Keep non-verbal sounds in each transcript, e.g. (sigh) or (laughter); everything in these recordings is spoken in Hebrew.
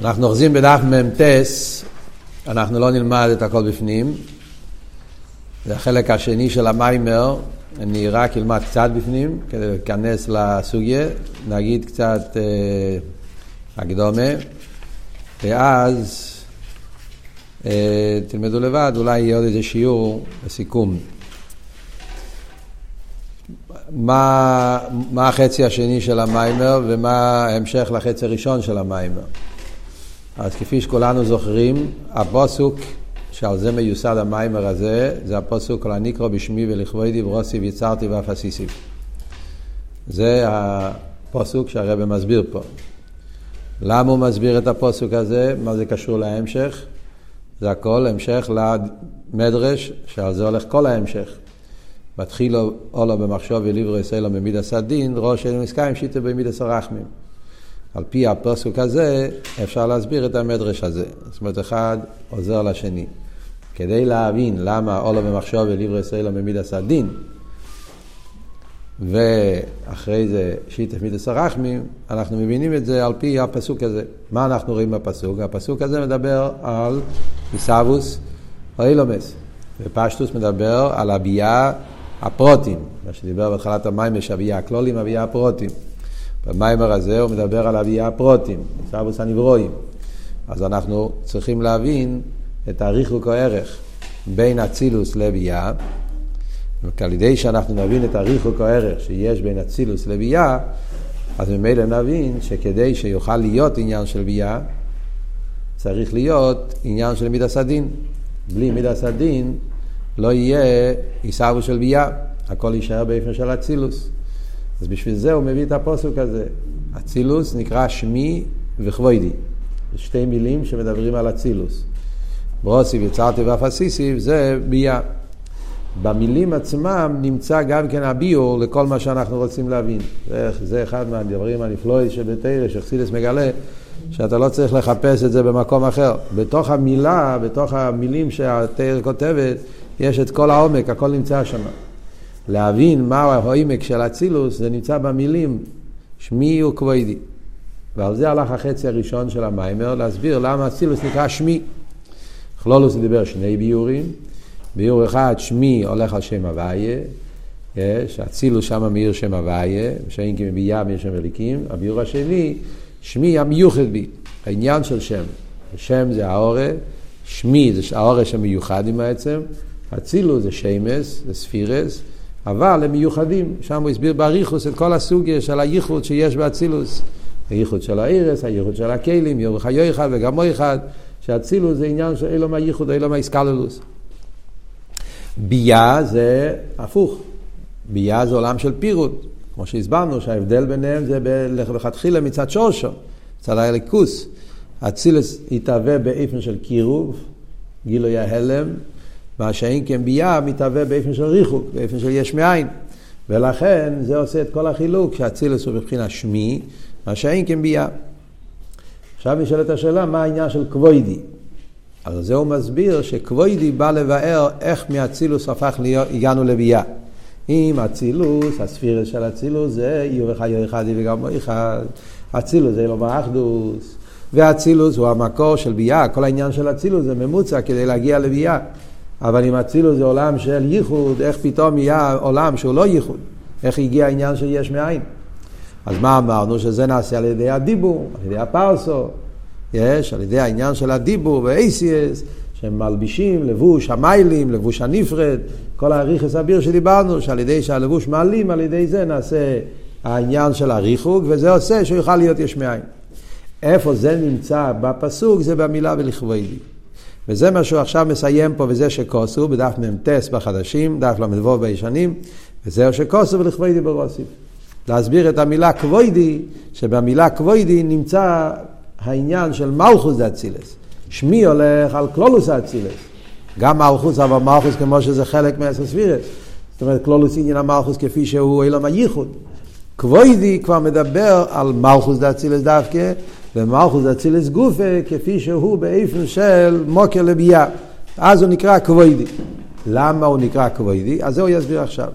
אנחנו אוחזים בדף מ"ט, אנחנו לא נלמד את הכל בפנים. זה החלק השני של המיימר, אני רק אלמד קצת בפנים כדי להיכנס לסוגיה, נגיד קצת אה, הקדומה, ואז אה, תלמדו לבד, אולי יהיה עוד איזה שיעור לסיכום. מה, מה החצי השני של המיימר ומה ההמשך לחצי הראשון של המיימר. אז כפי שכולנו זוכרים, הפוסוק שעל זה מיוסד המיימר הזה, זה הפוסוק כל הנקרא בשמי ולכבודי ברוסי ויצרתי ואף עשיסיב. זה הפוסוק שהרבא מסביר פה. למה הוא מסביר את הפוסוק הזה? מה זה קשור להמשך? זה הכל המשך למדרש, שעל זה הולך כל ההמשך. מתחילו אולו במחשוב וליברו ישראלו במידס הדין, ראש אין מסקיים שיטה במידס הרחמים. על פי הפסוק הזה אפשר להסביר את המדרש הזה. זאת אומרת, אחד עוזר לשני. כדי להבין למה אולו במחשוב וליברו ישראלו במידס הדין, ואחרי זה שיטה מידס הרחמים, אנחנו מבינים את זה על פי הפסוק הזה. מה אנחנו רואים בפסוק? הפסוק הזה מדבר על עיסאוווס או אילומס, ופשטוס מדבר על הביאה הפרוטים, מה שדיבר בהתחלת המים יש אביה הכלולים, אביה הפרוטים. במיימר הזה הוא מדבר על אביה הפרוטים, סבוס הנברואים. אז אנחנו צריכים להבין את הריחוק הערך בין אצילוס לביאה, ועל ידי שאנחנו נבין את הריחוק הערך שיש בין אצילוס לביאה, אז ממילא נבין שכדי שיוכל להיות עניין של ביאה, צריך להיות עניין של מידס הדין. בלי מידס הדין לא יהיה עיסאוו של ביאה, הכל יישאר באופן של אצילוס. אז בשביל זה הוא מביא את הפוסוק הזה. אצילוס נקרא שמי וכבוידי. זה שתי מילים שמדברים על אצילוס. ברוסי ויצרתי ואף עשיסיב זה ביאה. במילים עצמם נמצא גם כן הביור לכל מה שאנחנו רוצים להבין. זה, זה אחד מהדברים הנפלאים שבתרא, שחסידס מגלה, שאתה לא צריך לחפש את זה במקום אחר. בתוך המילה, בתוך המילים שהתרא כותבת, יש את כל העומק, הכל נמצא שם. להבין מהו העומק של אצילוס, זה נמצא במילים שמי וכבודי. ועל זה הלך החצי הראשון של המיימר, להסביר למה אצילוס נקרא שמי. כלולוס דיבר שני ביורים, ביור אחד שמי הולך על שם הוויה, שאצילוס שם מאיר שם הוויה, שאין כמביאה מאיר שם אליקים, הביור השני, שמי המיוחד בי, העניין של שם. שם זה האורה, שמי זה האורה שמיוחד עם העצם, אצילוס זה שמס, זה ספירס, אבל הם מיוחדים. שם הוא הסביר באריכוס את כל הסוגיה של הייחוד שיש באצילוס. הייחוד של האירס, הייחוד של הכלים, יורך היוחד וגם אחד, שאצילוס זה עניין של אילום הייחוד, אילום האיסקללוס. ביה זה הפוך. ביה זה עולם של פירוט. כמו שהסברנו, שההבדל ביניהם זה לכתחילה מצד שורשו, מצד הליכוס. אצילוס יתהווה באופן של קירוב, גילוי ההלם, מה שאין כן ביאה מתהווה באופן של ריחוק, באופן של יש מאין. ולכן זה עושה את כל החילוק, שהצילוס הוא מבחינה שמי, מה שאין כן ביאה. עכשיו נשאלת השאלה, מה העניין של כבוידי? אז זה הוא מסביר שכבוידי בא לבאר איך מאצילוס הפך להיות, הגענו לביאה. אם אצילוס, הספירס של אצילוס זה וחיו אחד וגם אחד. אצילוס זה לא באחדוס. ואצילוס הוא המקור של ביאה, כל העניין של אצילוס זה ממוצע כדי להגיע לביאה. אבל אם אצילוס זה עולם של ייחוד, איך פתאום יהיה עולם שהוא לא ייחוד? איך הגיע העניין של יש מאין? אז מה אמרנו? שזה נעשה על ידי הדיבור, על ידי הפרסו, יש, על ידי העניין של הדיבור ואייסיאס, שהם מלבישים לבוש המיילים, לבוש הנפרד, כל הריחס אביר שדיברנו, שעל ידי שהלבוש מעלים, על ידי זה נעשה העניין של הריחוק, וזה עושה שהוא יוכל להיות יש מאין. איפה זה נמצא בפסוק? זה במילה ולכבודי. וזה מה שהוא עכשיו מסיים פה, וזה שכוסו בדף מ"ט בחדשים, דף ל"ו בישנים, וזהו שכוסו ולכבודי ברוסיף. להסביר את המילה כבוידי, שבמילה כבוידי נמצא העניין של מלכוס דאצילס. שמי הולך על קלולוס האצילס. גם מלכוס, אבל מלכוס כמו שזה חלק מעשר ספירס. זאת אומרת, קלולוס עניין המלכוס כפי שהוא אילום הייחוד. כבוידי כבר מדבר על מלכוס דאצילס דווקא, ומלכוס דאצילס גופה כפי שהוא באיפן של מוקר לביאה. אז הוא נקרא כבוידי. למה הוא נקרא כבוידי? אז זה הוא יסביר עכשיו.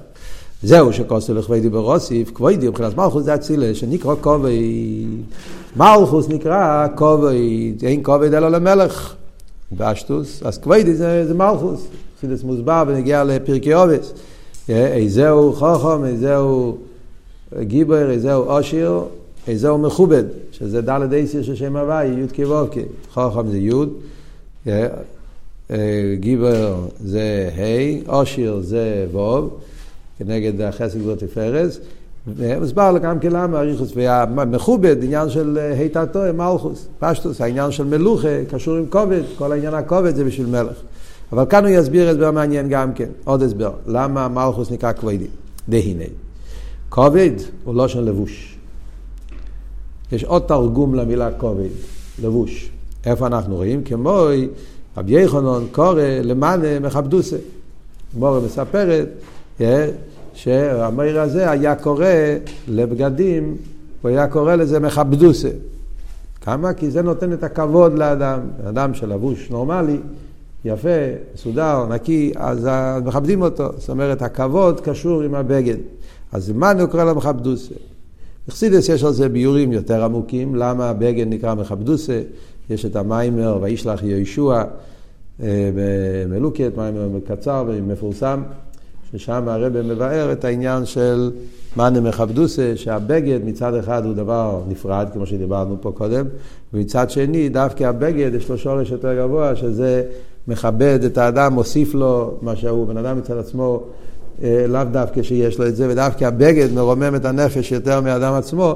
זהו שכוסו לכבדי ברוסיף, כבדי מבחינת מלכוס זה אצילה, שנקרא כובד. מלכוס נקרא כובד, אין כובד אלא למלך. באשטוס, אז כבדי זה, זה מלכוס. חסידס מוסבר ונגיע לפרקי עובס. איזהו חוכם, איזהו גיבר, איזהו עושיר, איזהו מכובד, שזה דלת איסיר של שם הוואי, י' כו' חוכם זה י', גיבר זה ה', עושיר זה ו', כנגד החסד גבוה תפארס. ומוסבר גם כן למה אריכוס, והמכובד, עניין של היתתו, מלכוס, פשטוס, העניין של מלוכה, קשור עם כובד, כל העניין הכובד זה בשביל מלך. אבל כאן הוא יסביר הסבר מעניין גם כן, עוד הסבר, למה מלכוס נקרא כבדי, דהיני. כובד הוא לא של לבוש. יש עוד תרגום למילה כובד, לבוש. איפה אנחנו רואים? כמו רבי יחנון קורא למאנה מכבדוסה. מורה מספרת אה, שהמאיר הזה היה קורא לבגדים, הוא היה קורא לזה מכבדוסה. כמה? כי זה נותן את הכבוד לאדם. אדם שלבוש נורמלי, יפה, מסודר, נקי, אז מכבדים אותו. זאת אומרת, הכבוד קשור עם הבגד. אז מה אני קורא? בחסידס יש על זה ביורים יותר עמוקים, למה הבגד נקרא מכבדוסה. יש את המיימר, וישלח יהושע אה, במלוקת, מיימר קצר ומפורסם. ששם הרב מבאר את העניין של מאנה מכבדוסה, שהבגד מצד אחד הוא דבר נפרד, כמו שדיברנו פה קודם, ומצד שני, דווקא הבגד יש לו שורש יותר גבוה, שזה מכבד את האדם, מוסיף לו מה שהוא, בן אדם מצד עצמו, לאו דווקא שיש לו את זה, ודווקא הבגד מרומם את הנפש יותר מהאדם עצמו,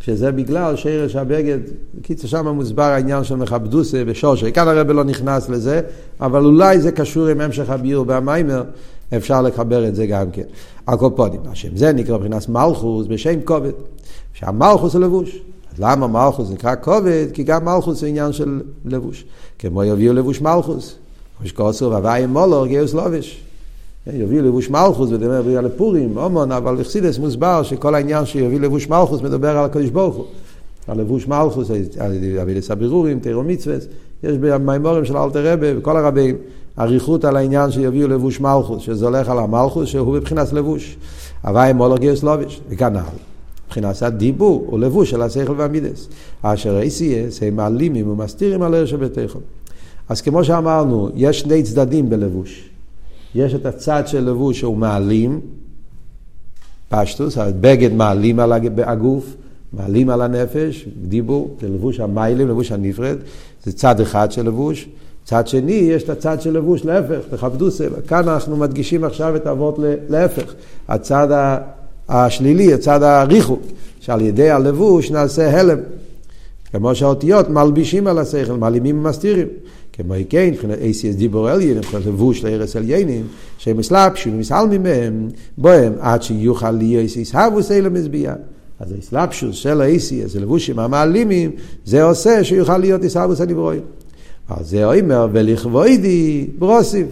שזה בגלל שרש הבגד, קיצר שם מוסבר העניין של מכבדוסה ושורשי. כאן הרב לא נכנס לזה, אבל אולי זה קשור עם המשך הביור והמיימר, אפשר לחבר את זה גם כן. הקופונים, השם זה נקרא מבחינת מלכוס בשם כובד, שהמלכוס הוא לבוש. למה מלכוס נקרא כובד? כי גם מלכוס זה עניין של לבוש. כמו יביאו לבוש מלכוס. כמו שכוסו והוואי מולו גיוס לובש. יביא לבוש מלכוס, ודבר בריאה לפורים, אומון, אבל אכסידס מוסבר שכל העניין שיביא לבוש מלכוס מדבר על הקדוש ברוך הוא. על לבוש מלכוס, על אבידס הבירורים, תירו מצווה, יש במימורים של אלתר רבה וכל הרבים אריכות על העניין שיביאו לבוש מלכוס, שזה הולך על המלכוס שהוא בבחינת לבוש. הוואי מולוגיוס לובש, וכנ"ל. מבחינת הדיבור הוא לבוש של השכל והמידס. אשר אייסייס הם מעלימים ומסתירים על ערך שביתכם. אז כמו שאמרנו, יש שני צדדים בלבוש. יש את הצד של לבוש שהוא מעלים, פשטוס, הבגד מעלים על הגוף, מעלים על הנפש, דיבור, זה לבוש המיילים, לבוש הנפרד, זה צד אחד של לבוש. צד שני, יש את הצד של לבוש, להפך, תכבדו סבא. כאן אנחנו מדגישים עכשיו את האבות להפך. הצד השלילי, הצד הריחוק, שעל ידי הלבוש נעשה הלם. כמו שהאותיות מלבישים על השכל, מעלימים ומסתירים. כמו כן, מבחינת אייסיאס דיבור אליין, מבחינת לבוש לארץ אליינים, שהם מסלבשים ומסעלמים מהם, בוהם עד שיוכל להיות יסהבוס אלה מזביע. אז האסלאפשוס של האייסיאס, זה לבושים המעלימים, זה עושה שיוכל להיות יסהבוס הדיברואים. אז זה אומר, ולכבוידי ברוסיב.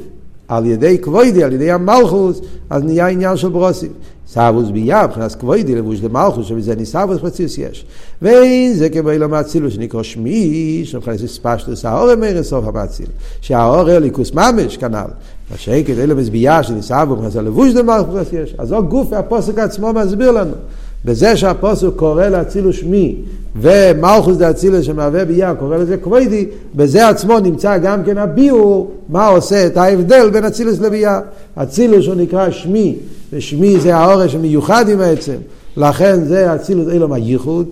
על ידי כבוידי, על ידי המלכוס, אז נהיה עניין של ברוסיב. סבוס ביה, מבחינת כבוידי, לבוש למלכוס, שבזה ניסבוס פרציוס יש. ואין זה כמו אילו מאצילו שנקרא שמי, שמבחינת ספשטוס האורם מרס סוף המאציל. שהאורם ליכוס ממש כנ"ל. שאין כדי למזבייה שניסבוס, מבחינת הלבוש למלכוס יש. אז זו גוף הפוסק עצמו מסביר לנו. בזה שהפוסק קורא לאצילוס שמי ומלכוס דאצילוס שמהווה ביה קורא לזה כבוידי, בזה עצמו נמצא גם כן הביאור מה עושה את ההבדל בין אצילוס לביה. אצילוס הוא נקרא שמי, ושמי זה האורש המיוחד עם העצם, לכן זה אצילוס אילום הייחוד.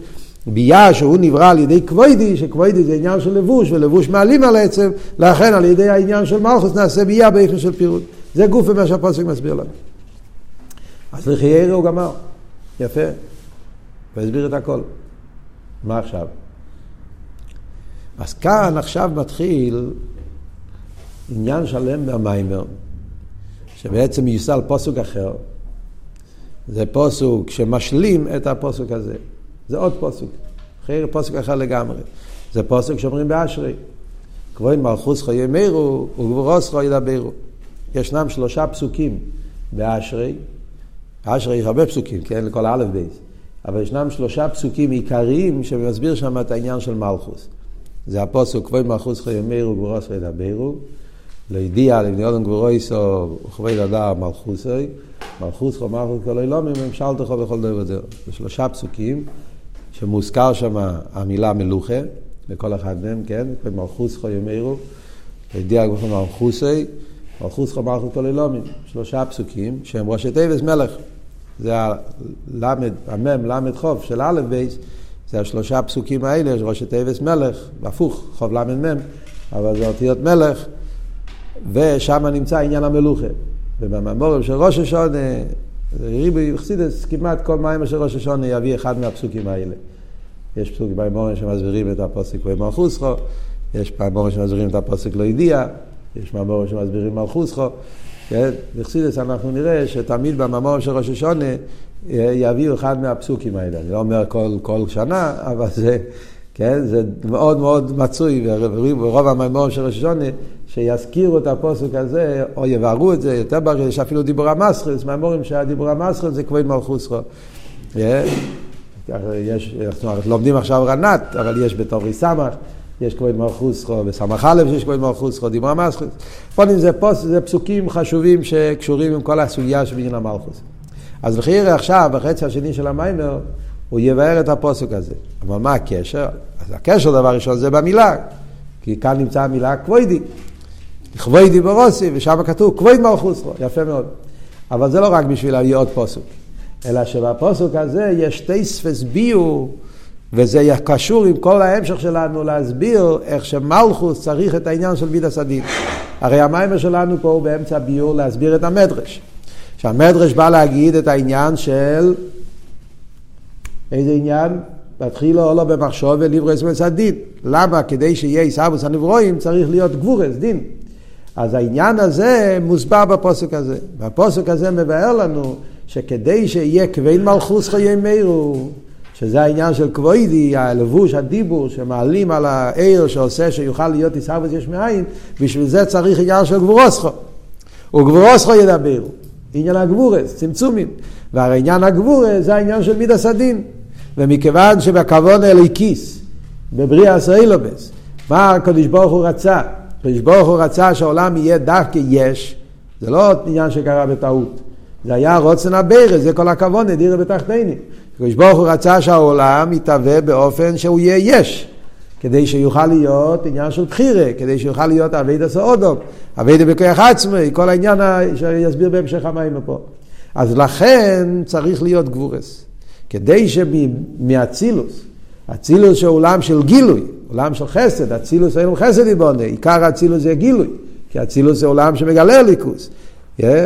ביה שהוא נברא על ידי כבוידי, שכבוידי זה עניין של לבוש, ולבוש מעלים על העצם, לכן על ידי העניין של מלכוס נעשה ביה באופן של פירוד. זה גוף במה שהפוסק מסביר לנו. אז לחיירו הוא גמר. יפה. והסביר את הכל. מה עכשיו? אז כאן עכשיו מתחיל עניין שלם מהמיימר, שבעצם מיוסל פוסוק אחר. זה פוסוק שמשלים את הפוסוק הזה. זה עוד פוסוק. אחרי פוסוק אחר לגמרי. זה פוסוק שאומרים באשרי. כבוד מלכוס חיי מירו וגבורוס חיי ידברו. ישנם שלושה פסוקים באשרי, אשרי יש הרבה פסוקים, כן? לכל א' בייס. אבל ישנם שלושה פסוקים עיקריים שמסביר שם את העניין של מלכוס. זה הפוסוק, כבוד מלכוס חיי מירו וגבורוס חיי ידברו. לידיע לבני אודם גבורויסו וכבוד אדר מלכוסי, מלכוס חו מלכוס כל אילומים וממשלתך בכל דבר ודבר. זה שלושה פסוקים שמוזכר שם המילה מלוכה, לכל אחד מהם, כן? מלכוס חו ימירו, לידיע גבורו מלכוסי, מלכוס חו מלכוס כל אילומים. שלושה פסוקים שהם ראשי תיבס מלך. זה הלמד, המם, למד חוב של א' בייס, זה השלושה פסוקים האלה, ראשי תיבס מלך, הפוך, חוב למד מם, אבל זה אותיות מלך. ושם נמצא עניין המלוכה. ובממורים של ראש השונה, ריבי חסידס, כמעט כל מים של ראש השונה יביא אחד מהפסוקים האלה. יש פסוקים בממורים שמסבירים את הפוסק ומלכוסכו, יש ממורים שמסבירים את הפוסק לא הדיע, יש ממורים שמסבירים מלכוסכו. כן? בחסידס אנחנו נראה שתמיד בממורים של ראש השונה יביאו אחד מהפסוקים האלה. אני לא אומר כל, כל שנה, אבל זה, כן? זה מאוד מאוד מצוי, ורוב המימורים של ראש השונה שיזכירו את הפוסק הזה, או יבערו את זה, יותר ברור, יש אפילו דיבור המסחס, מהמורים שהדיבור המסחס זה כבוד מלכוסרו. יש, אנחנו לומדים עכשיו רנת, אבל יש בתורי סמך, יש כבוד מלכוסרו, בסמך א' שיש כבוד מלכוסרו, דיבור המסחס. פונים זה, פוס, זה פסוקים חשובים שקשורים עם כל הסוגיה של בניין המלכוס. אז לכי עכשיו, בחצי השני של המיימר, הוא יבאר את הפוסק הזה. אבל מה הקשר? אז הקשר, דבר ראשון, זה במילה. כי כאן נמצא המילה כבוידי. כבוידי ברוסי, ושם כתוב כבויד מלכוס לו, יפה מאוד. אבל זה לא רק בשביל להביא עוד פוסוק, אלא שבפוסוק הזה יש תספס ביור, וזה קשור עם כל ההמשך שלנו להסביר איך שמלכוס צריך את העניין של מידע סדין. הרי המיימר שלנו פה הוא באמצע ביור להסביר את המדרש. שהמדרש בא להגיד את העניין של איזה עניין? להתחיל או לא במחשוב ולברס דין. למה? כדי שיהיה עיסאוווס הנברואים צריך להיות גבורס, דין. אז העניין הזה מוסבר בפוסק הזה. והפוסק הזה מבאר לנו שכדי שיהיה כבן מלכוס חיי מאירו, שזה העניין של כבוידי, הלבוש, הדיבור, שמעלים על העיר שעושה שיוכל להיות עיסאוווס יש מאין, בשביל זה צריך עניין של גבורוסכו. וגבורוסכו ידברו. עניין הגבורס, צמצומים. והרי עניין הגבורס זה העניין של מידס הדין. ומכיוון שבכוון אליקיס, בבריאה סוילובס, מה הקדוש ברוך הוא רצה? הקדוש ברוך הוא רצה שהעולם יהיה דווקא יש, זה לא עניין שקרה בטעות. זה היה רוצן הבירה, זה כל הכבוד, נדירה בתחתיני. הקדוש ברוך הוא רצה שהעולם יתהווה באופן שהוא יהיה יש, כדי שיוכל להיות עניין של בחירה, כדי שיוכל להיות אבידה סעודום, אבידה בכוח עצמי, כל העניין שיסביר בהמשך המים פה. אז לכן צריך להיות גבורס. כדי שמאצילוס, אצילוס שהוא עולם של גילוי, עולם של חסד, אצילוס אין חסד יבונה, עיקר אצילוס זה גילוי, כי אצילוס זה עולם שמגלה ליכוס.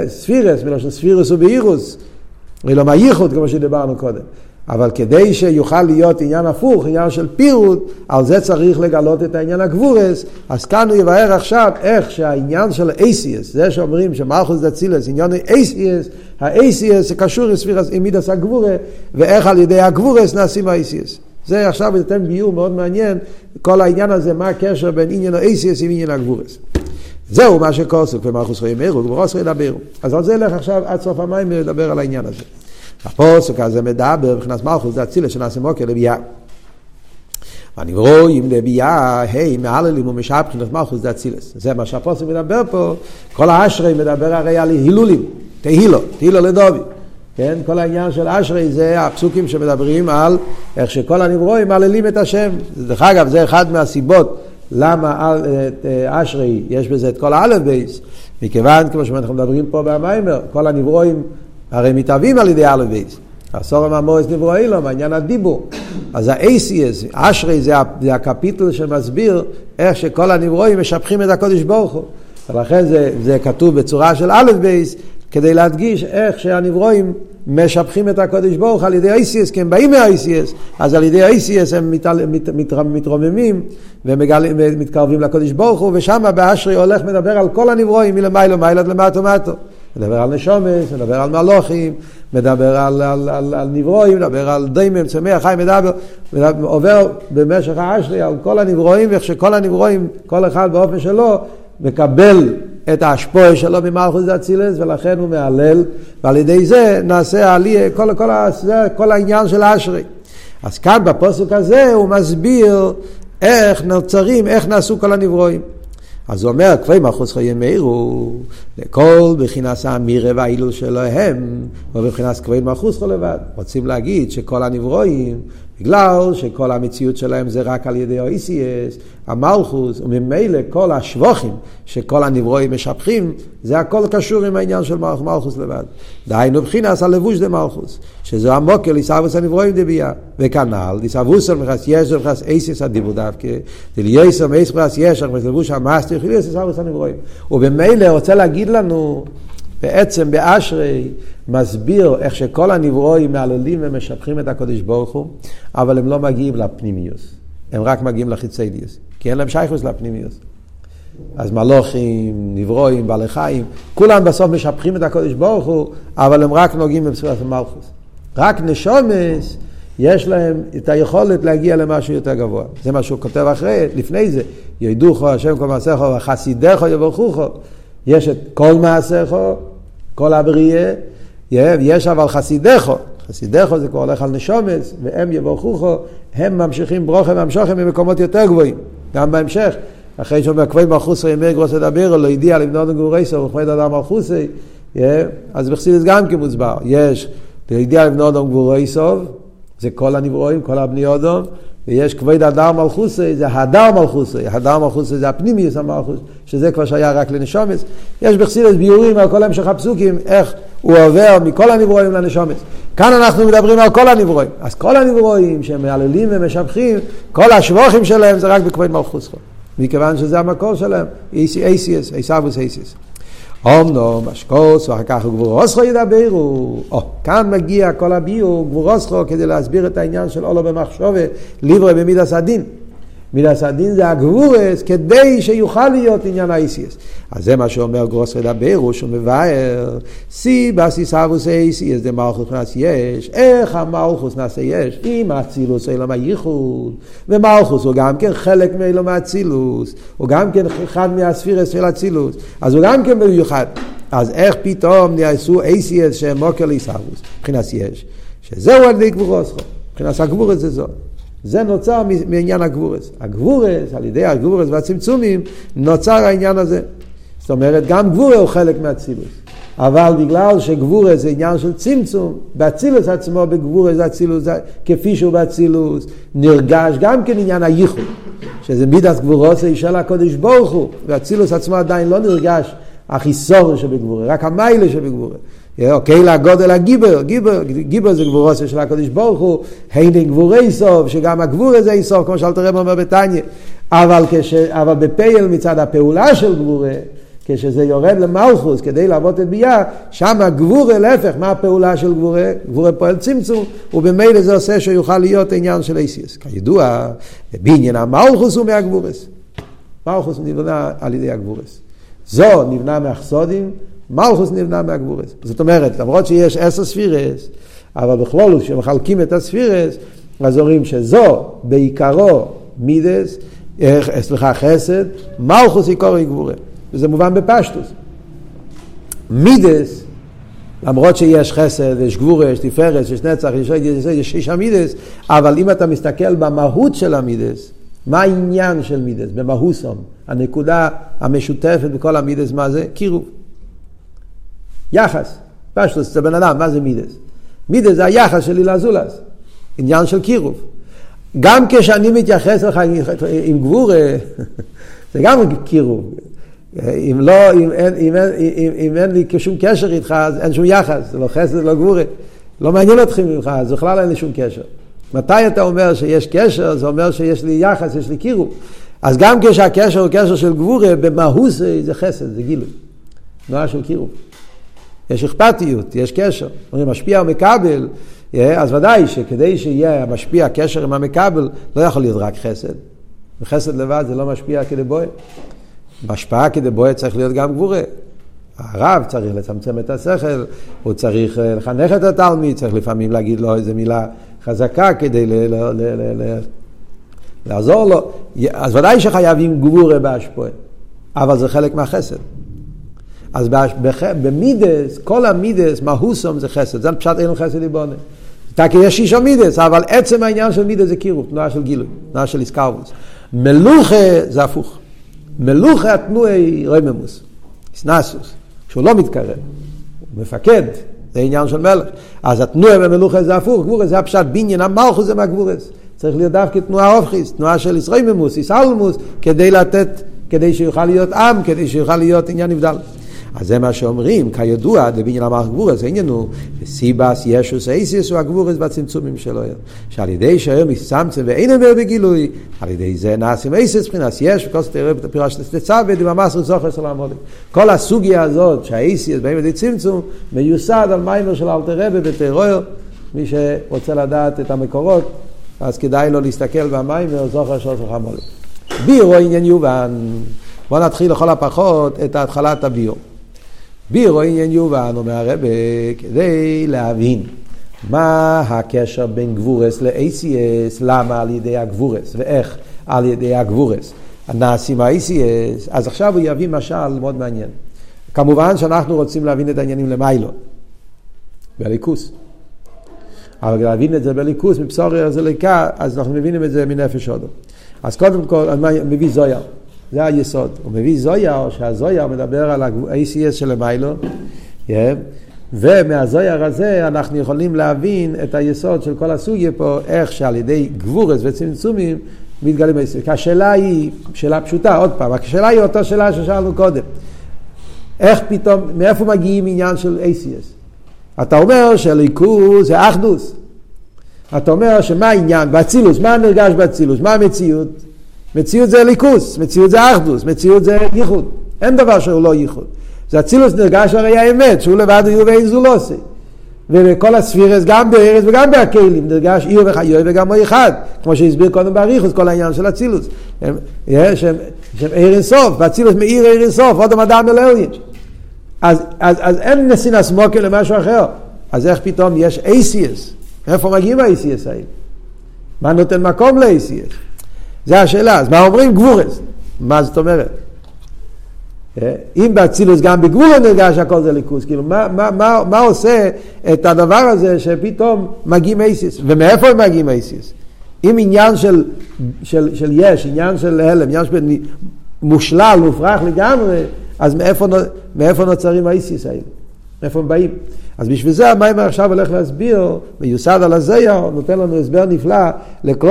ספירס, מלשון ספירס ובאירוס, ולא מהייחוד כמו שדיברנו קודם. אבל כדי שיוכל להיות עניין הפוך, עניין של פירוט, על זה צריך לגלות את העניין הגבורס, אז כאן הוא יבהר עכשיו איך שהעניין של אייסיאס, זה שאומרים שמלכוס דצילס, עניין אייסיאס, האייסיאס זה קשור עם ספירס, עם מידס הגבורה, ואיך על ידי הגבורס נעשים האייסיאס. זה עכשיו ייתן ביור מאוד מעניין, כל העניין הזה, מה הקשר בין עניין האייסיאס עם עניין הגבורס. זהו מה שקוסק ומלכוס חיים ערו, גבורס ידברו. אז על זה לך עכשיו עד סוף המים לדבר על העניין הזה. הפוסק הזה מדבר מבחינת מלכוס זה אצילה שנעשה מוקר לביאה. והנברואים לביאה, היי, מעללים ומשבחים את מלכוס זה אצילס. זה מה שהפוסק מדבר פה, כל האשרי מדבר הרי על הילולים, תהילו, תהילו לדוד. כן, כל העניין של אשרי זה הפסוקים שמדברים על איך שכל הנברואים מהללים את השם. דרך אגב, זה אחד מהסיבות למה אשרי יש בזה את כל האלף בייס, מכיוון, כמו שאנחנו מדברים פה במיימר, כל הנברואים הרי מתהווים על ידי אלף בייס. עשורו מאמורס נברא עולם, העניין הדיבור. אז האותיות, אשרי זה, הקפיטל שמסביר איך שכל הנברואים משבחים את הקודש ברוך הוא. ולכן זה, זה כתוב בצורה של א' בייס, כדי להדגיש איך שהנברואים משבחים את הקודש ברוך על ידי ACS, כי הם באים מה-ACS, אז על ידי ACS הם מת, מת, מת, מתרוממים ומתקרבים לקודש ברוך הוא, ושם באשרי הולך מדבר על כל הנברואים מלמיילו מיילו עד למטו מטו. מדבר על נשומס, מדבר על מלוכים, מדבר על, על, על, על נברואים, מדבר על דיימם, צמח, חי, מדבר, מדבר, עובר במשך האשרי על כל הנברואים, ואיך שכל הנברואים, כל אחד באופן שלו, מקבל את ההשפועה שלו ממלכוס אצילס, ולכן הוא מהלל, ועל ידי זה נעשה עלי, כל, כל, כל, כל העניין של האשרי. אז כאן בפוסק הזה הוא מסביר איך נוצרים, איך נעשו כל הנברואים. אז הוא אומר, כפי מלכוס חיי מאירו, לכל בחינס האמירה והאילול שלהם, ובבחינס כפי מלכוס לבד. רוצים להגיד שכל הנברואים בגלל שכל המציאות שלהם זה רק על ידי ה-ECS, המלכוס, וממילא כל השבוכים שכל הנברואים משבחים, זה הכל קשור עם העניין של מלכוס, מלכוס לבד. דהיינו בחינס הלבוש דה מלכוס, שזה המוקר ליסאבוס הנברואים דביה. וכנ"ל, ליסאבוס מכס יש ומכס אייסיס הדיבור דווקא, דלייסר מייס מכס יש, מכס לבוש המאסטר, חילוס ליסאבוס הנברואים. ובמילא רוצה להגיד לנו, בעצם באשרי מסביר איך שכל הנברואים מעללים ומשבחים את הקודש ברוך הוא, אבל הם לא מגיעים לפנימיוס, הם רק מגיעים לחיציידיוס, כי אין להם שייכוס לפנימיוס. אז מלוכים, נברואים, בעלי חיים, כולם בסוף משבחים את הקודש ברוך הוא, אבל הם רק נוגעים בבשורת המלכוס. רק נשומס, יש להם את היכולת להגיע למשהו יותר גבוה. זה מה שהוא כותב אחרי, לפני זה, ידעוכו השם כל מעשיכו וחסידךו יברכוכו. יש את כל מעשיכו, כל הבריאה, יש אבל חסידךו, חסידךו זה כבר הולך על נשומס, והם יברכוכו, הם ממשיכים ברוכה ומשוכם ממקומות יותר גבוהים, גם בהמשך. אחרי שאומר כבוד מלכוסי ימי גרוס לדבר, לא הגיע לבנות גורסו וכבוד אדם מלכוסי, אז בחסידס גם כמוסבר, יש לידיע לבנות גורסו, זה כל הנברואים, כל הבני אודום, ויש כבוד הדר מלכוסי, זה הדר מלכוסי, הדר מלכוסי זה הפנימיוס המלכוס, שזה כבר שהיה רק לנשומץ. יש בחסידס ביורים על כל המשך הפסוקים, איך הוא עובר מכל הנברואים לנשומץ. כאן אנחנו מדברים על כל הנברואים. אז כל הנברואים שהם מעללים ומשבחים, כל השבוכים שלהם זה רק בכבוד מלכוס. מכיוון שזה המקור שלהם, אייסיאס, אייסאבוס אייסיאס. אומנו משקוס, ואחר כך גבורוסכו ידברו. או, כאן מגיע כל הביור, גבורוסכו, כדי להסביר את העניין של אולו במחשובה, ליברו במידס הדין. מידס הדין זה הגבורס, כדי שיוכל להיות עניין האיסיאס. אז זה מה שאומר גרוס ודבר, שהוא מבאר, סי בסיס אבוס איסיאס דה מלכוס נעש יש, איך המלכוס נעשה יש? אם האצילוס אילום הייחוד, ומלכוס הוא גם כן חלק מאילום האצילוס, הוא גם כן אחד מהספירס של אצילוס, אז הוא גם כן מיוחד. אז איך פתאום נעשו אייסיאס שהם מוקר ליסאבוס, מבחינת יש, שזהו על ידי גבורוסכו, מבחינת הגבורס זה זאת. זה נוצר מעניין הגבורס. הגבורס, על ידי הגבורס והצמצומים, נוצר העניין הזה. זאת אומרת, גם גבורה הוא חלק מהצילוס. אבל בגלל שגבורה זה עניין של צמצום, באצילוס עצמו בגבורה זה אצילוס, כפי שהוא באצילוס, נרגש גם כן עניין הייחוד, שזה מידס גבורות זה של הקודש ברוך הוא, ואצילוס עצמו עדיין לא נרגש החיסור שבגבורה, רק המיילה שבגבורה. אוקיי, לגודל הגיבר, גיבר, גיבר זה גבורוסיה של הקדוש ברוך הוא, הנה גבורי סוף, שגם הגבור הזה סוף, כמו שאלתר רב אומר בתניא, אבל, כש, אבל בפייל מצד הפעולה של גבורה, כשזה יורד למלכוס כדי לעבוד את ביאה, שם הגבורה, להפך, מה הפעולה של גבורה? גבורה פועל צמצום, ובמילא זה עושה שיוכל להיות עניין של אייסיאס. כידוע, בעניין המלכוס הוא מהגבורס. מלכוס נבנה על ידי הגבורס. זו נבנה מהחסודים, מלכוס נבנה מהגבורס. זאת אומרת, למרות שיש עשר ספירס, אבל בכלול כשמחלקים את הספירס, אז אומרים שזו בעיקרו מידס, אה, סליחה, חסד, מלכוס עיקרו גבורה. וזה מובן בפשטוס. מידס, למרות שיש חסד, יש גבורה, יש תפארת, יש נצח, יש יש, יש שיש המידס, אבל אם אתה מסתכל במהות של המידס, מה העניין של מידס? במהוסום, הנקודה המשותפת בכל המידס, מה זה? קירוב. יחס, פשטוס, זה בן אדם, מה זה מידס? מידס זה היחס שלי לזולס, עניין של קירוב. גם כשאני מתייחס לך עם גבורה, (laughs) זה גם קירוב. אם לא, אם אין, אם, אין, אם, אם אין לי שום קשר איתך, אז אין שום יחס, זה לא חסד, לא גבורה. לא מעניין אותך ממך, אז בכלל אין לי שום קשר. מתי אתה אומר שיש קשר, זה אומר שיש לי יחס, יש לי קירוב. אז גם כשהקשר הוא קשר של גבורה, במהות זה חסד, זה גילוי. תנועה של קירוב. יש אכפתיות, יש קשר. אומרים, משפיע ומקבל, אז ודאי שכדי שיהיה המשפיע קשר עם המקבל, לא יכול להיות רק חסד. וחסד לבד זה לא משפיע כדבויה. בהשפעה כדבויה צריך להיות גם גבורה. הרב צריך לצמצם את השכל, הוא צריך אה, לחנך את התלמיד, צריך לפעמים להגיד לו איזה מילה חזקה כדי ל- ל- ל- ל- לעזור לו. אז ודאי שחייבים גבורה בהשפעה, אבל זה חלק מהחסד. אז במידס, כל המידס, מהוסום זה חסד, זה פשט אין חסד ליבונה. כי יש איש מידס, אבל עצם העניין של מידס זה קירוב, תנועה של גילוי, תנועה של איסקרבוס. מלוכה זה הפוך. מלוכה התנועי רוממוס, סנסוס, כשהוא לא מתקרב, הוא מפקד, זה עניין של מלך. אז התנועה במלוכה זה הפוך, גבורס זה הפשט בניין המלכוס זה מהגבורס. צריך להיות דווקא תנועה אופכיס, תנועה של ישרויממוס, איסלמוס, כדי לתת, כדי שיוכל להיות עם, כדי שיוכל להיות עניין נבדל. אז זה מה שאומרים, כידוע, דבניין המערכת גבורס, העניין הוא, סיבס ישוס אייסיס הוא הגבורס בצמצומים שלו. שעל ידי שהיום מסמצם ואין אומר בגילוי, על ידי זה נעשים אייסיס מבחינת יש, וכל תראה בפירוש תצווה דממס וזוכר של המודים. כל הסוגיה הזאת שהאייסיס באים לידי צמצום, מיוסד על מיימר של אלתר רבי בטרור, מי שרוצה לדעת את המקורות, אז כדאי לו להסתכל במיימר זוכר של המודים. בירו עניין יובן. בואו נתחיל לכל הפחות את התחלת הביור. בירו עניין יובן, אומר הרבה, כדי להבין מה הקשר בין גבורס ל-ACS, למה על ידי הגבורס, ואיך על ידי הגבורס נעשים ה-ACS, אז עכשיו הוא יביא משל מאוד מעניין. כמובן שאנחנו רוצים להבין את העניינים למיילו, בליכוס. אבל להבין את זה בליכוס, מבשור זה ליקה, אז אנחנו מבינים את זה מנפש הודו. אז קודם כל, אני מביא זויר. זה היסוד. הוא מביא זויר, שהזויר מדבר על ה-ACS של המיילו, yeah, ומהזויר הזה אנחנו יכולים להבין את היסוד של כל הסוגיה פה, איך שעל ידי גבורס וצמצומים מתגלים ה-ACS. השאלה היא שאלה פשוטה, עוד פעם, השאלה היא אותה שאלה ששאלנו קודם. איך פתאום, מאיפה מגיעים עניין של ACS? אתה אומר שליכוז זה אחדוס. אתה אומר שמה העניין? באצילוס, מה נרגש באצילוס? מה המציאות? מציאות זה ליכוס, מציאות זה אחדוס, מציאות זה ייחוד. אין דבר שהוא לא ייחוד. זה אצילוס נרגש הרי האמת, שהוא לבד הוא ואין זו לא עושה. ובכל הספירס, גם בארץ וגם בהכלים, נרגש עיר וחיוי וגם הוא אחד, כמו שהסביר קודם באריכוס, כל העניין של אצילוס. שהם עיר אינסוף, באצילוס מאיר עיר אינסוף, עוד המדע מלאוין. אז, אז, אז אין נסינס מוקר למשהו אחר. אז איך פתאום יש אייסיאס? מאיפה מגיעים האייסיאס האלה? מה נותן מקום לאייסיאס? זה השאלה, אז מה אומרים גבורס? מה זאת אומרת? אה, אם באצילוס גם בגבול נרגש הכל זה ליכוס, כאילו מה, מה, מה, מה עושה את הדבר הזה שפתאום מגיעים אייסיס, ומאיפה הם מגיעים אייסיס? אם עניין של, של, של יש, עניין של הלם, עניין של מושלל, מופרך לגמרי, אז מאיפה, מאיפה נוצרים האייסיס האלה? מאיפה הם באים? אז בשביל זה המים עכשיו הולך להסביר, מיוסד על הזייר, נותן לנו הסבר נפלא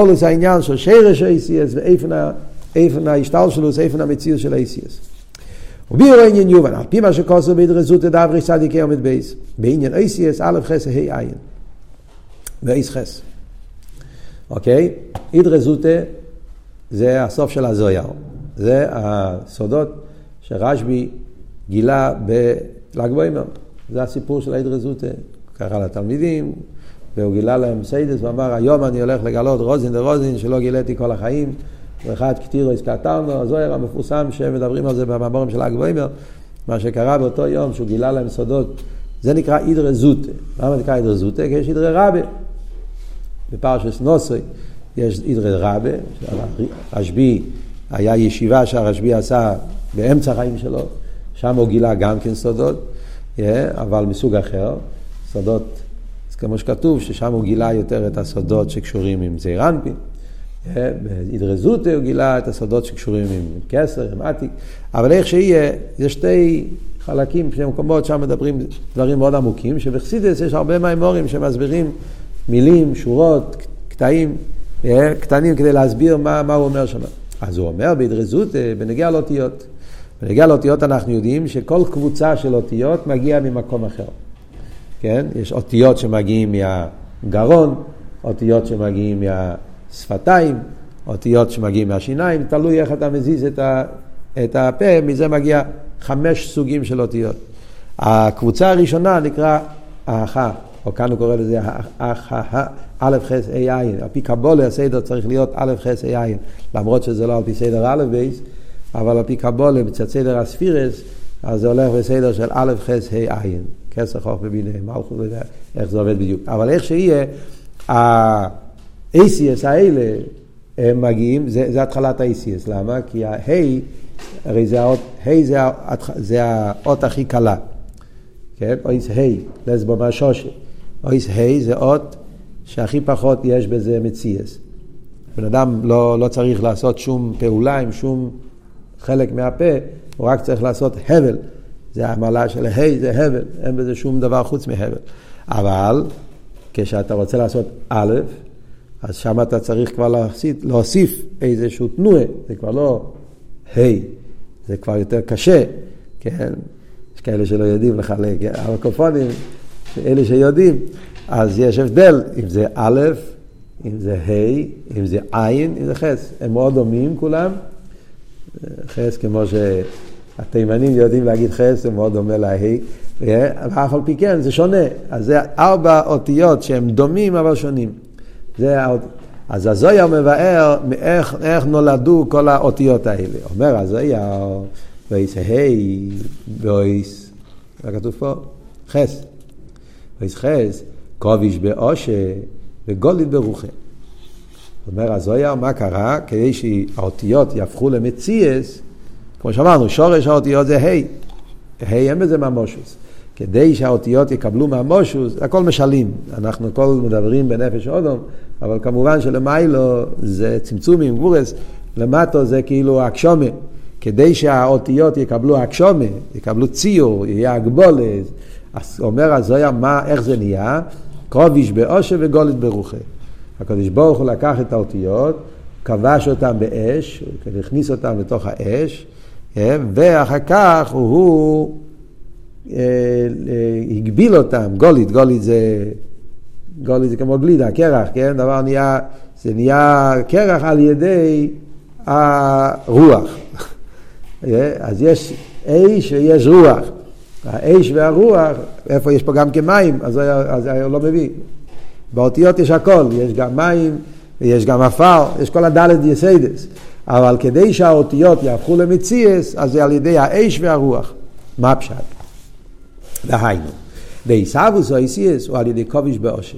איזה העניין של שרש ה-ACS ואיפן ההשתלשלוס, איפן המציאות של ה-ACS. ובירו עניין יובן, על פי מה שכוסו בהדרזות דברי צדיקי עומד בייס, בעניין ACS א' חס ה' עין, ואיס חס. אוקיי? הדרזותה זה הסוף של הזויר, זה הסודות שרשב"י גילה בל"ג בעומר. זה הסיפור של העד רזוטה. קרא לתלמידים, והוא גילה להם סיידס, ואמר, היום אני הולך לגלות רוזין דרוזין שלא גיליתי כל החיים, ואחד כתירו הזכרתנו, הזוהר המפורסם שמדברים על זה במאמרים של הגבוהימר, מה שקרה באותו יום שהוא גילה להם סודות, זה נקרא אידרא זוטה. למה נקרא אידרא זוטה? כי יש אידרא רבה. בפרשס נוסוי יש אידרא רבה, רשב"י, היה ישיבה שהרשב"י עשה באמצע החיים שלו, שם הוא גילה גם כן סודות. אבל מסוג אחר, סודות, כמו שכתוב, ששם הוא גילה יותר את הסודות שקשורים עם זעיר אנפין. בהדרזותא הוא גילה את הסודות שקשורים עם כסר, עם עתיק, אבל איך שיהיה, יש שתי חלקים, שני מקומות, שם מדברים דברים מאוד עמוקים, שבחסידס יש הרבה מימורים שמסבירים מילים, שורות, קטעים, קטנים כדי להסביר מה, מה הוא אומר שם. אז הוא אומר בהדרזותא, בנגיע לאותיות. בנגיע לאותיות אנחנו יודעים שכל קבוצה של אותיות מגיעה ממקום אחר. כן? יש אותיות שמגיעים מהגרון, אותיות שמגיעים מהשפתיים, אותיות שמגיעים מהשיניים, תלוי איך אתה מזיז את, ה, את הפה, מזה מגיע חמש סוגים של אותיות. הקבוצה הראשונה נקרא האחה, או כאן הוא קורא לזה האחה, א' ח' ה' עין. על פי קבולה הסדר צריך להיות א' ח' ה' עין, למרות שזה לא על פי סדר א' בייס. אבל על פי קבולה, בצד סדר הספירס, אז זה הולך בסדר של א', ח', ה', עין. כסר חוף בביניהם, מלכות, לא יודע איך זה עובד בדיוק. אבל איך שיהיה, ה-ACS האלה, הם מגיעים, זה, זה התחלת ה-ACS. למה? כי ה-ה', הרי זה האות, ה' זה, זה האות הכי קלה. כן? אויס ה', לסבו מהשושי. אויס ה' זה אות שהכי פחות יש בזה מציאס. בן אדם לא, לא צריך לעשות שום פעולה עם שום חלק מהפה, הוא רק צריך לעשות הבל. זה המעלה של ה' זה הבל, אין בזה שום דבר חוץ מהבל. אבל כשאתה רוצה לעשות א', אז שם אתה צריך כבר להוסיף, להוסיף איזשהו תנועה, זה כבר לא ה', זה כבר יותר קשה, כן? יש כאלה שלא יודעים לחלק, המיקרופונים, אלה שיודעים, אז יש הבדל אם זה א', אם זה ה', אם זה עין, אם זה חס. הם מאוד דומים כולם. חס כמו שהתימנים יודעים להגיד חס, זה מאוד דומה לה', ואף על פי כן זה שונה. אז זה ארבע אותיות שהם דומים אבל שונים. זה. אז הזויה מבאר מאיך איך נולדו כל האותיות האלה. אומר הזויה, ואיס ה' ואיס, מה כתוב פה? חס. ואיס חס, כוביש באושה וגולית ברוחה. אומר הזויה, מה קרה? כדי שהאותיות יהפכו למציאס, כמו שאמרנו, שורש האותיות זה ה', ה' אין בזה ממושוס. כדי שהאותיות יקבלו מהמושוס, הכל משלים. אנחנו הכל מדברים בנפש אודום, אבל כמובן שלמיילו זה צמצומים, גבורס, למטו זה כאילו הקשומה. כדי שהאותיות יקבלו הקשומה, יקבלו ציור, יהיה הגבולת, אז אומר הזויה, מה, איך זה נהיה? קרוביש באושר וגולת ברוחה. הקדוש ברוך הוא לקח את האותיות, כבש אותם באש, הכניס אותם לתוך האש, כן? ואחר כך הוא אה, אה, הגביל אותם, גולית, גולית זה, גולית זה כמו גלידה, קרח, כן? דבר נהיה, זה נהיה קרח על ידי הרוח. (laughs) אה, אז יש אש ויש רוח. האש והרוח, איפה יש פה גם כמים, אז אז היה לא מביא. באותיות יש הכל, יש גם מים, יש גם עפר, יש כל הדלת יסיידס. אבל כדי שהאותיות יהפכו למציאס, אז זה על ידי האש והרוח. מה הפשט? דהיינו, דעיסאוווס או איסיאס הוא על ידי כובש באושר.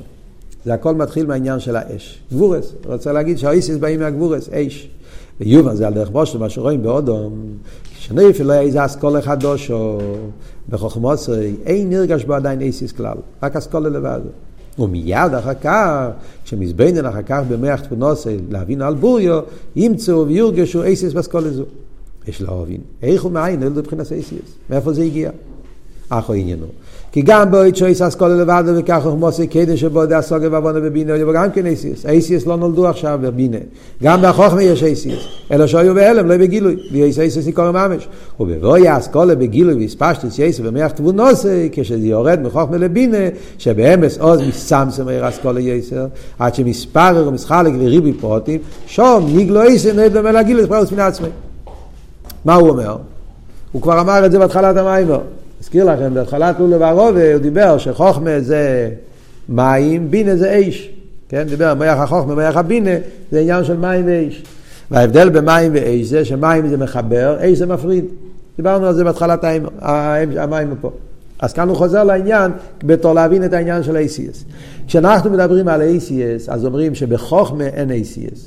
זה הכל מתחיל מהעניין של האש. גבורס, רוצה להגיד שהאיסיאס באים מהגבורס, אש. ויובן זה על דרך בושל, מה שרואים באודום, כשנפל לא היה איזה אסכולה חדוש או בחוכמוסרי, אין נרגש בו עדיין איסיס כלל, רק אסכולה לבד. ומיד אחר כך, כשמזבנן אחר כך במח תפונוסי להבין על בוריו, ימצאו ויורגשו איסיס באסכולה זו. יש להבין, איך הוא מאין, אלו מבחינת איסיס, מאיפה זה הגיע? אחו עניינו. כי גם בו שויס אסכולה לבד וכך הוא מוסי קדש שבו דה סוגר ועוונה בבינה, יבוא גם כן אייסיס. אייסיס לא נולדו עכשיו בבינה. גם בחוכמה יש אייסיס. אלא שהיו בהלם, לא בגילוי. ויש אייסיס ניקור ממש. ובבואי אסכולה בגילוי ויספשטוס יסו ומח תבונוסי, כשזה יורד מחוכמה לבינה, שבאמס עוז מסמסם עיר אסכולה יסר, עד שמספרר ומסחלק וריבי פרוטים, שום ניגלו נהד דומה לגילוי, פרוס מן עצמי. מה הוא אומר? הוא כבר אמר את זה בהתחלת המיימר. אזכיר לכם, בהתחלת לולו והרובה הוא דיבר שחוכמה זה מים, בינה זה אש. כן, דיבר מח החוכמה, מח הבינה, זה עניין של מים ואש. וההבדל במים ואש זה שמים זה מחבר, אש זה מפריד. דיברנו על זה בהתחלת המים פה. אז כאן הוא חוזר לעניין בתור להבין את העניין של ACS. כשאנחנו מדברים על ACS, אז אומרים שבחוכמה אין ACS.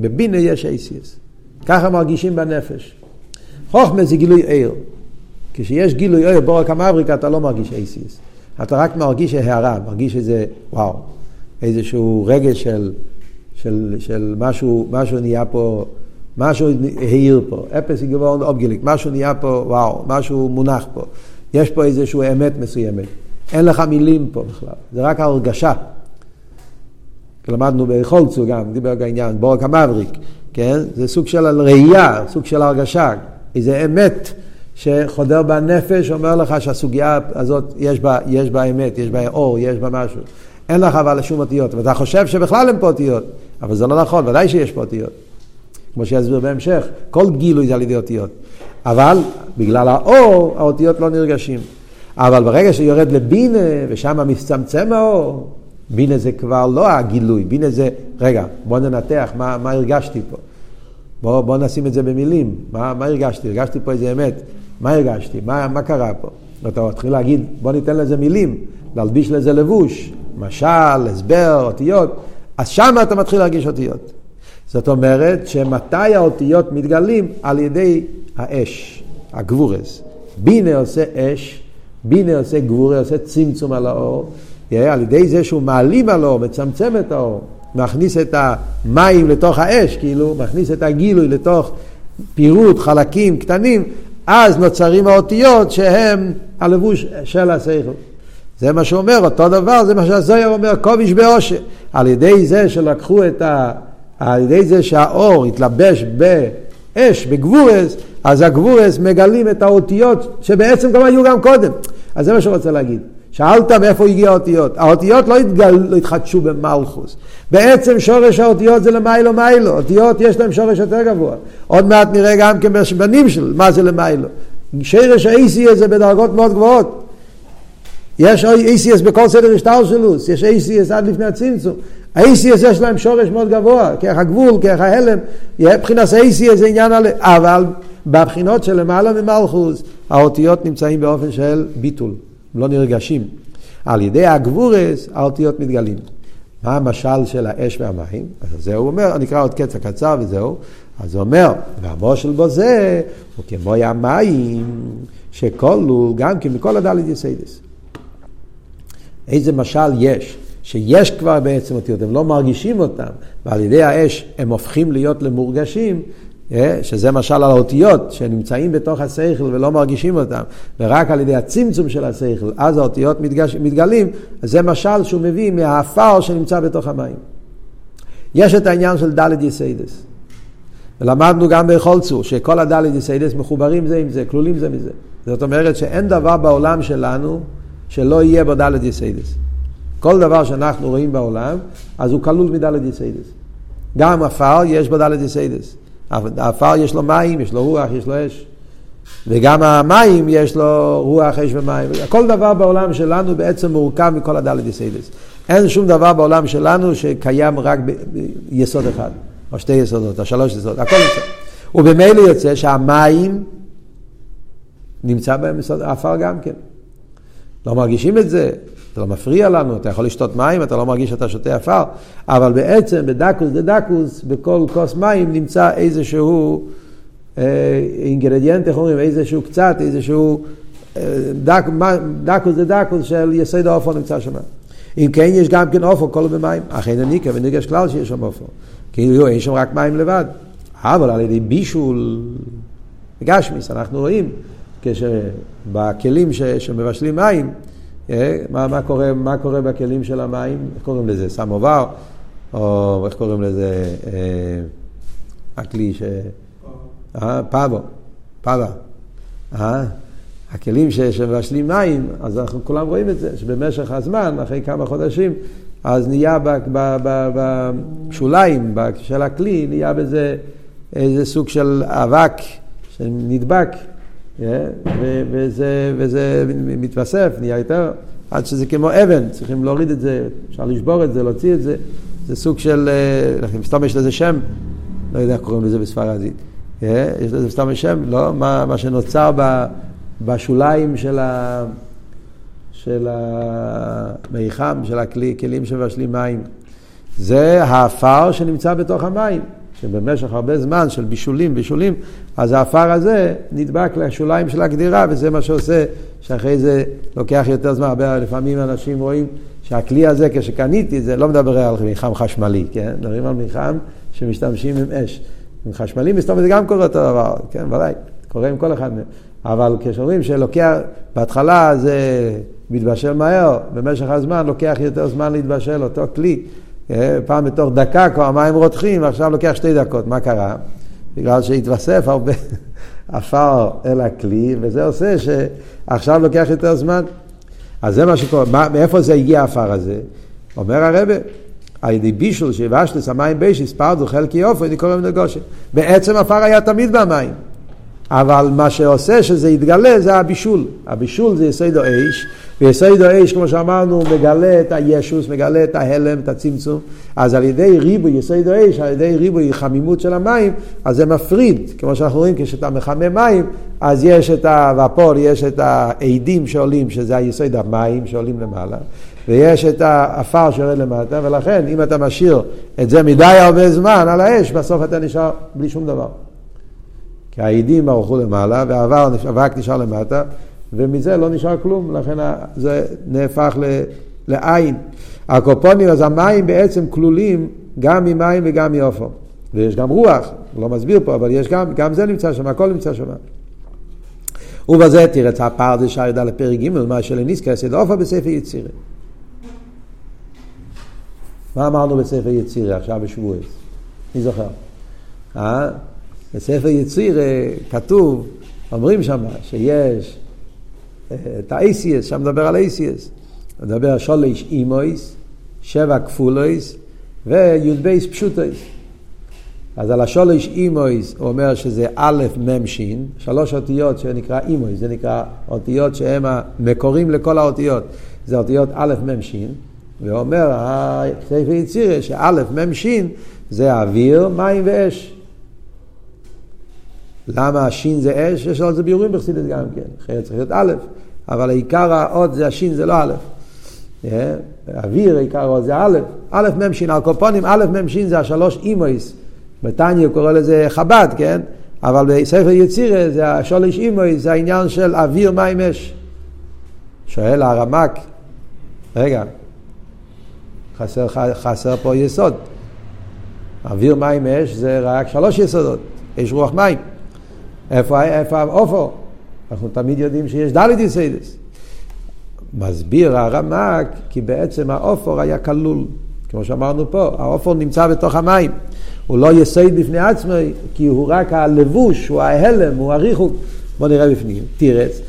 בבינה יש ACS. ככה מרגישים בנפש. חוכמה זה גילוי עיר. כשיש גילוי אוהב בורק המבריקה אתה לא מרגיש אייסיס. אתה רק מרגיש הערה, מרגיש איזה, וואו, איזשהו רגש של, של, של משהו, משהו נהיה פה, משהו העיר פה, אפס גבוהון אובגליק, משהו נהיה פה, וואו, משהו מונח פה. יש פה איזושהי אמת מסוימת. אין לך מילים פה בכלל, זה רק ההרגשה. למדנו בחולצו גם, דיבר העניין, בורק המבריק, כן? זה סוג של ראייה, סוג של הרגשה, איזה אמת. שחודר בנפש, אומר לך שהסוגיה הזאת, יש בה, יש בה אמת, יש בה אור, יש בה משהו. אין לך אבל שום אותיות, ואתה חושב שבכלל אין פה אותיות, אבל זה לא נכון, ודאי שיש פה אותיות. כמו שיסביר בהמשך, כל גילוי זה על ידי אותיות. אבל בגלל האור, האותיות לא נרגשים. אבל ברגע שיורד לבינה, ושם מצטמצם האור, בינה זה כבר לא הגילוי, בינה זה, רגע, בוא ננתח מה, מה הרגשתי פה. בוא, בוא נשים את זה במילים, מה, מה הרגשתי? הרגשתי פה איזה אמת. מה הרגשתי? מה, מה קרה פה? ואתה מתחיל להגיד, בוא ניתן לזה מילים, להלביש לזה לבוש, משל, הסבר, אותיות, אז שם אתה מתחיל להרגיש אותיות. זאת אומרת שמתי האותיות מתגלים? על ידי האש, הגבורס. בינה עושה אש, בינה עושה גבורה, עושה צמצום על האור, על ידי זה שהוא מעלים על האור, מצמצם את האור, מכניס את המים לתוך האש, כאילו, מכניס את הגילוי לתוך פירוט, חלקים קטנים, אז נוצרים האותיות שהם הלבוש של השכל. זה מה שאומר, אותו דבר, זה מה שהזויר אומר, כובש באושר. על ידי זה שלקחו את ה... על ידי זה שהאור התלבש באש, בגבורס, אז הגבורס מגלים את האותיות שבעצם גם היו גם קודם. אז זה מה שהוא רוצה להגיד. שאלת מאיפה הגיע האותיות. האותיות לא, התגל, לא התחדשו במלכוס. בעצם שורש האותיות זה למיילו מיילו. אותיות יש להם שורש יותר גבוה. עוד מעט נראה גם כן בנים של מה זה למיילו. שרש ה-ACS זה בדרגות מאוד גבוהות. יש ACS בכל סדר השטר שלו, יש ACS עד לפני הצמצום. ה-ACS יש להם שורש מאוד גבוה, כרך הגבול, כרך ההלם, מבחינת ה-ACS זה עניין על... אבל בבחינות של למעלה ממלכוס, האותיות נמצאים באופן של ביטול. לא נרגשים. על ידי הגבורס האותיות מתגלים. מה המשל של האש והמים? אז זה הוא אומר, נקרא עוד קצע קצר וזהו. אז הוא אומר, והמושל בו זה הוא כמו המים שכלו גם כן מכל הדלת יסיידס. איזה משל יש? שיש כבר בעצם אותיות, הם לא מרגישים אותם, ועל ידי האש הם הופכים להיות למורגשים, שזה משל על האותיות שנמצאים בתוך השכל ולא מרגישים אותם, ורק על ידי הצמצום של השכל, אז האותיות מתגש, מתגלים, זה משל שהוא מביא מהעפר שנמצא בתוך המים. יש את העניין של דלת יסודות. ולמדנו גם בכל צור, שכל הדלת יסודות מחוברים זה עם זה, כלולים זה מזה. זאת אומרת שאין דבר בעולם שלנו שלא יהיה בו דלת יסודות. כל דבר שאנחנו רואים בעולם, אז הוא כלול מדלת יסודות. גם עפר יש בו דלת יסודות. העפר יש לו מים, יש לו רוח, יש לו אש. וגם המים יש לו רוח, אש ומים. כל דבר בעולם שלנו בעצם מורכב מכל הדלת יסודות. אין שום דבר בעולם שלנו שקיים רק ביסוד אחד, או שתי יסודות, או שלוש יסודות, הכל יסוד. ובמילא יוצא שהמים נמצא בהם יסוד, העפר גם כן. לא מרגישים את זה, זה לא מפריע לנו, אתה יכול לשתות מים, אתה לא מרגיש שאתה שותה עפר, אבל בעצם בדקוס דה דקוס, בכל כוס מים נמצא איזשהו אה, ingredient, איך אומרים, איזשהו קצת, איזשהו אה, דק, דקוס דה דקוס של יסוד העפר נמצא שם. אם כן, יש גם כן עפר כל במים, אכן אני כבנגש כלל שיש שם עפר. כאילו אין שם רק מים לבד. אבל על ידי בישול, גשמיס, אנחנו רואים כשבכלים שמבשלים מים, אה, מה, מה, קורה, מה קורה בכלים של המים? איך קוראים לזה? סמובר? או איך קוראים לזה? אה, הכלי ש... אה, פאבו, פאבה. אה? הכלים שמבשלים מים, אז אנחנו כולם רואים את זה, שבמשך הזמן, אחרי כמה חודשים, אז נהיה בשוליים של הכלי, נהיה בזה איזה סוג של אבק שנדבק. וזה, וזה מתווסף, נהיה יותר, עד שזה כמו אבן, צריכים להוריד את זה, אפשר לשבור את זה, להוציא את זה, זה סוג של, אה, סתם יש לזה שם, לא יודע איך קוראים לזה בספרדית, יש לזה סתם שם, לא? מה, מה שנוצר בשוליים של, ה, של המיחם, של הכלים שמבשלים מים. זה האפר שנמצא בתוך המים. שבמשך הרבה זמן של בישולים, בישולים, אז האפר הזה נדבק לשוליים של הגדירה, וזה מה שעושה שאחרי זה לוקח יותר זמן. הרבה לפעמים אנשים רואים שהכלי הזה, כשקניתי זה, לא מדבר על מיחם חשמלי, כן? מדברים על מיחם שמשתמשים עם אש. עם חשמלי מסתובב זה גם קורה אותו דבר, כן, ודאי, קורה עם כל אחד מהם. אבל כשאומרים שלוקח, בהתחלה זה מתבשל מהר, במשך הזמן לוקח יותר זמן להתבשל אותו כלי. אה, פעם בתוך דקה כבר המים רותחים, ועכשיו לוקח שתי דקות. מה קרה? בגלל שהתווסף הרבה (laughs) עפר אל הכלי, וזה עושה שעכשיו לוקח יותר זמן. אז זה מה שקורה. מה, מאיפה זה הגיע העפר הזה? אומר הרבה, על ידי בישול שיבשלס המים בישיס פרדו חלקי אופן, אני קורא מנגושן. בעצם עפר היה תמיד במים. אבל מה שעושה שזה יתגלה זה הבישול. הבישול זה יסוד האש, ויסוד האש, כמו שאמרנו, מגלה את הישוס, מגלה את ההלם, את הצמצום. אז על ידי ריבוי יסוד האש, על ידי ריבוי חמימות של המים, אז זה מפריד. כמו שאנחנו רואים, כשאתה מחמם מים, אז יש את הוופור, יש את העדים שעולים, שזה היסוד המים שעולים למעלה, ויש את העפר שיורד למטה, ולכן אם אתה משאיר את זה מדי הרבה זמן על האש, בסוף אתה נשאר בלי שום דבר. כי העדים ערכו למעלה והאבק נשאר למטה, ומזה לא נשאר כלום, לכן זה נהפך לעין. הקופונים, אז המים בעצם כלולים גם ממים וגם מעופר. ויש גם רוח, לא מסביר פה, אבל יש גם, גם זה נמצא שם, הכל נמצא שם. ובזה תראה הפער זה שער י"ד לפרק ג' מה שלניסקה יעשה לאופה בספר יצירה. מה אמרנו בספר יצירה עכשיו בשבועי? מי זוכר? אה? בספר יצירה כתוב, אומרים שם שיש אה, את האייסיאס, שם מדבר על אייסיאס. מדבר שולש אימויס, שבע כפולויס וי"ב פשוטויס. אז על השולש אימויס הוא אומר שזה א' מ' ש', שלוש אותיות שנקרא אימויס, זה נקרא אותיות שהם המקורים לכל האותיות, זה אותיות א' מ' ש', ואומר ספר יצירה שא' מ' ש' זה אוויר, מים ואש. למה השין זה אש? יש על זה ביורים בחסידית גם כן, אחרת צריך להיות א', אבל עיקר האות זה השין, זה לא א'. אה? אוויר, עיקר האות זה א', א' מ' שין, על קופונים א' מ' שין זה השלוש אימויס. בתניא קורא לזה חב"ד, כן? אבל בספר יצירה זה השולש אימוי, זה העניין של אוויר מים אש. שואל הרמק, רגע, חסר, חסר פה יסוד. אוויר מים אש זה רק שלוש יסודות, אש רוח מים. איפה, איפה האופו? אנחנו תמיד יודעים שיש דלת יסיידס. מסביר הרמק כי בעצם האופור היה כלול, כמו שאמרנו פה, האופור נמצא בתוך המים. הוא לא יסייד בפני עצמו, כי הוא רק הלבוש, הוא ההלם, הוא הריחוק. בוא נראה בפנים, תירץ.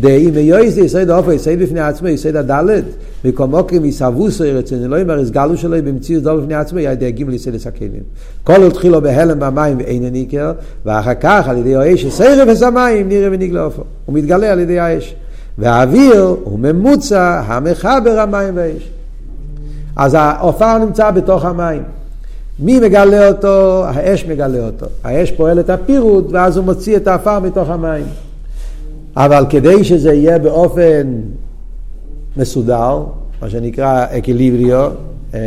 דאי מיועז יסייד האופו, יסייד בפני עצמו, יסייד הדלת, מקומוקרים יסבוסו רצוני לא יאמר הסגלו שלו במציאות דול בפני עצמו, ידי הגימל יסייד לסכנים. כל התחילו בהלם במים ואין ניכר, ואחר כך על ידי האש יסייד אפס המים, נראה ונגלה אופו. הוא מתגלה על ידי האש. והאוויר הוא ממוצע המחבר המים והאש. אז העופר נמצא בתוך המים. מי מגלה אותו? האש מגלה אותו. האש פועל את הפירוט ואז הוא מוציא את האפר מתוך המים. אבל כדי שזה יהיה באופן מסודר, מה שנקרא אקליבריו, אה,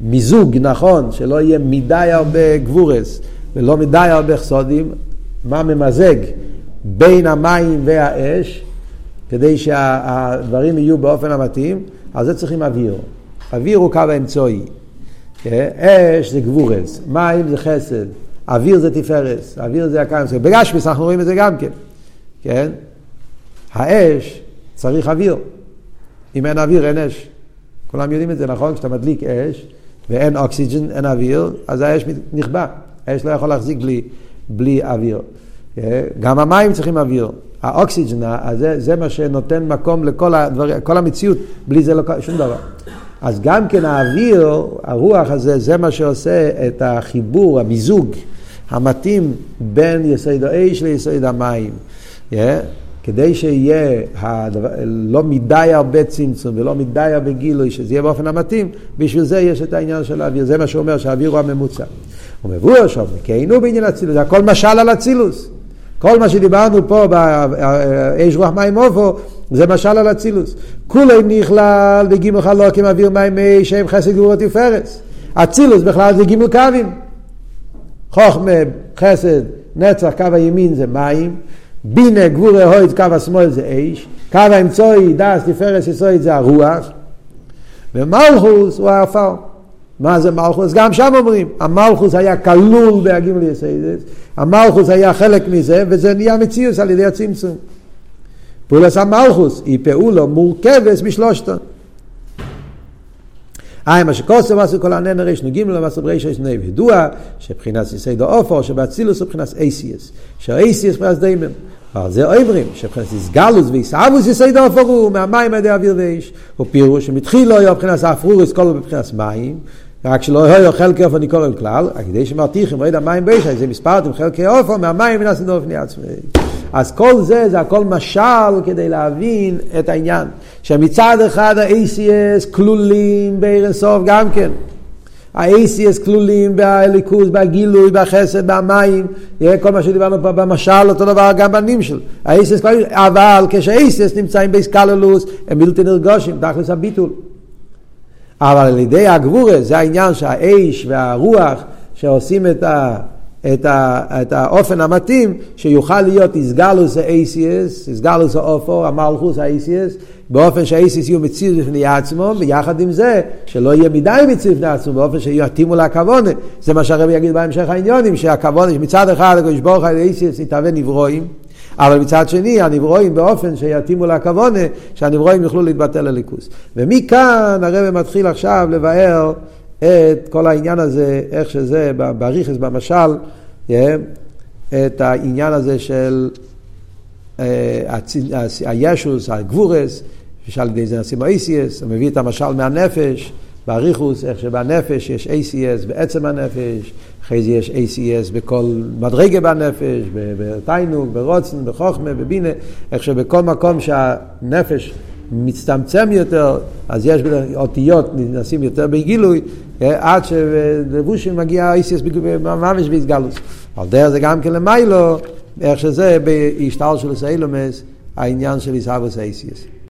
מיזוג נכון, שלא יהיה מדי הרבה גבורס ולא מדי הרבה חסודים, מה ממזג בין המים והאש, כדי שהדברים יהיו באופן המתאים, אז זה צריכים אוויר. אוויר הוא קו האמצעי. כן? אש זה גבורס, מים זה חסד, אוויר זה תפארס, אוויר זה הקיימס. בגשמיס אנחנו רואים את זה גם כן, כן? האש צריך אוויר. אם אין אוויר אין אש. כולם יודעים את זה, נכון? כשאתה מדליק אש ואין אוקסיג'ן, אין אוויר, אז האש נכבה. האש לא יכול להחזיק בלי, בלי אוויר. כן? גם המים צריכים אוויר. האוקסיג'ן, זה, זה מה שנותן מקום לכל הדבר, כל המציאות, בלי זה לא שום דבר. אז גם כן האוויר, הרוח הזה, זה מה שעושה את החיבור, המיזוג המתאים בין יסוד האש ליסוד המים. Yeah, כדי שיהיה הדבר, לא מדי הרבה צמצום ולא מדי הרבה גילוי, שזה יהיה באופן המתאים, בשביל זה יש את העניין של האוויר. זה מה שאומר שהאוויר הוא הממוצע. הוא מבואר שם, כאילו בעניין אצילוס, זה הכל משל על אצילוס. כל מה שדיברנו פה באש רוח מים אופו, זה משל על אצילוס. כולי נכלל בגימל חלוקים אוויר מים מי שהם חסד גבורות תפארס. אצילוס בכלל זה גימל קווים. חוכמה, חסד, נצח, קו הימין זה מים, בינה גבורי הויד, קו השמאל זה אש, קו האמצעי, דס, תפארס, יסוד זה הרוח, ומלכוס הוא העפר. מה זה מלכוס? גם שם אומרים, המלכוס היה כלול בהגימל יסיידס, המלכוס היה חלק מזה, וזה נהיה מציאוס על ידי הצמצום. פעולת המלכוס היא פעולה מורכבת משלושתו. אה, מה שכוסו ועשו כל הנן ריש נוגים לו ועשו בריש יש נב. ידוע שבחינת יסיידו אופו, שבאצילוס הוא בחינת אייסיאס. שאייסיאס מבחינת דיימם. אבל זה אומרים שבחינת איסגלוס ואיסאבוס יסיידו אופו הוא מהמים עדי אוויר ואיש. הוא פירוש שמתחילו היה בחינת אפרוריס כל בבחינת מים. רק שלא היה חלקי אופו ניקורם כלל, כדי שמרתיחים רד המים באיש, זה מספרתם חלקי אופו מהמים מנסים דופני עצמי. אז כל זה, זה הכל משל כדי להבין את העניין. שמצד אחד ה-ACS כלולים בערן סוף גם כן. ה-ACS כלולים בליכוז, בגילוי, בחסד, במים, כל מה שדיברנו פה במשל, אותו דבר גם בנים של. ה-ACS כלולים, אבל כש-ACS נמצאים באסקללוס, הם בלתי נרגושים, תכלס הביטול. אבל על ידי הגבורה, זה העניין שהאש והרוח שעושים את ה... את, ה, את האופן המתאים שיוכל להיות איסגלוס האייסיאס, איסגלוס האופו, המלכוס האייסיאס, באופן שהאייסיאס יהיו מציב בפני עצמו, ויחד עם זה שלא יהיה מדי מציב בפני עצמו, באופן שיתאימו לכוונה. זה מה שהרבי יגיד בהמשך העניונים, שהכוונה, מצד אחד הקדוש ברוך הוא האייסיאס יתהווה נברואים, אבל מצד שני הנברואים באופן שיתאימו לכוונה, שהנברואים יוכלו להתבטל לליכוס. ומכאן הרבי מתחיל עכשיו לבאר את כל העניין הזה, איך שזה, בריכס, במשל, את העניין הזה של אה, הישוס, הגבורס, שעל ידי זה נשים אייסיאס, הוא מביא את המשל מהנפש, באריכוס, איך שבנפש יש ACS בעצם הנפש, אחרי זה יש ACS בכל מדרגה בנפש, בתיינוג, ברוצן, בחוכמה, בבינה, איך שבכל מקום שהנפש מצטמצם יותר, אז יש אותיות נשים יותר בגילוי, אה, עד שלבושים מגיע אייסיאס ממש בהתגלוס. על דרך זה גם כן למיילו, איך שזה בהשתל של סיילומס, העניין של עיסאוויס אייסיאס.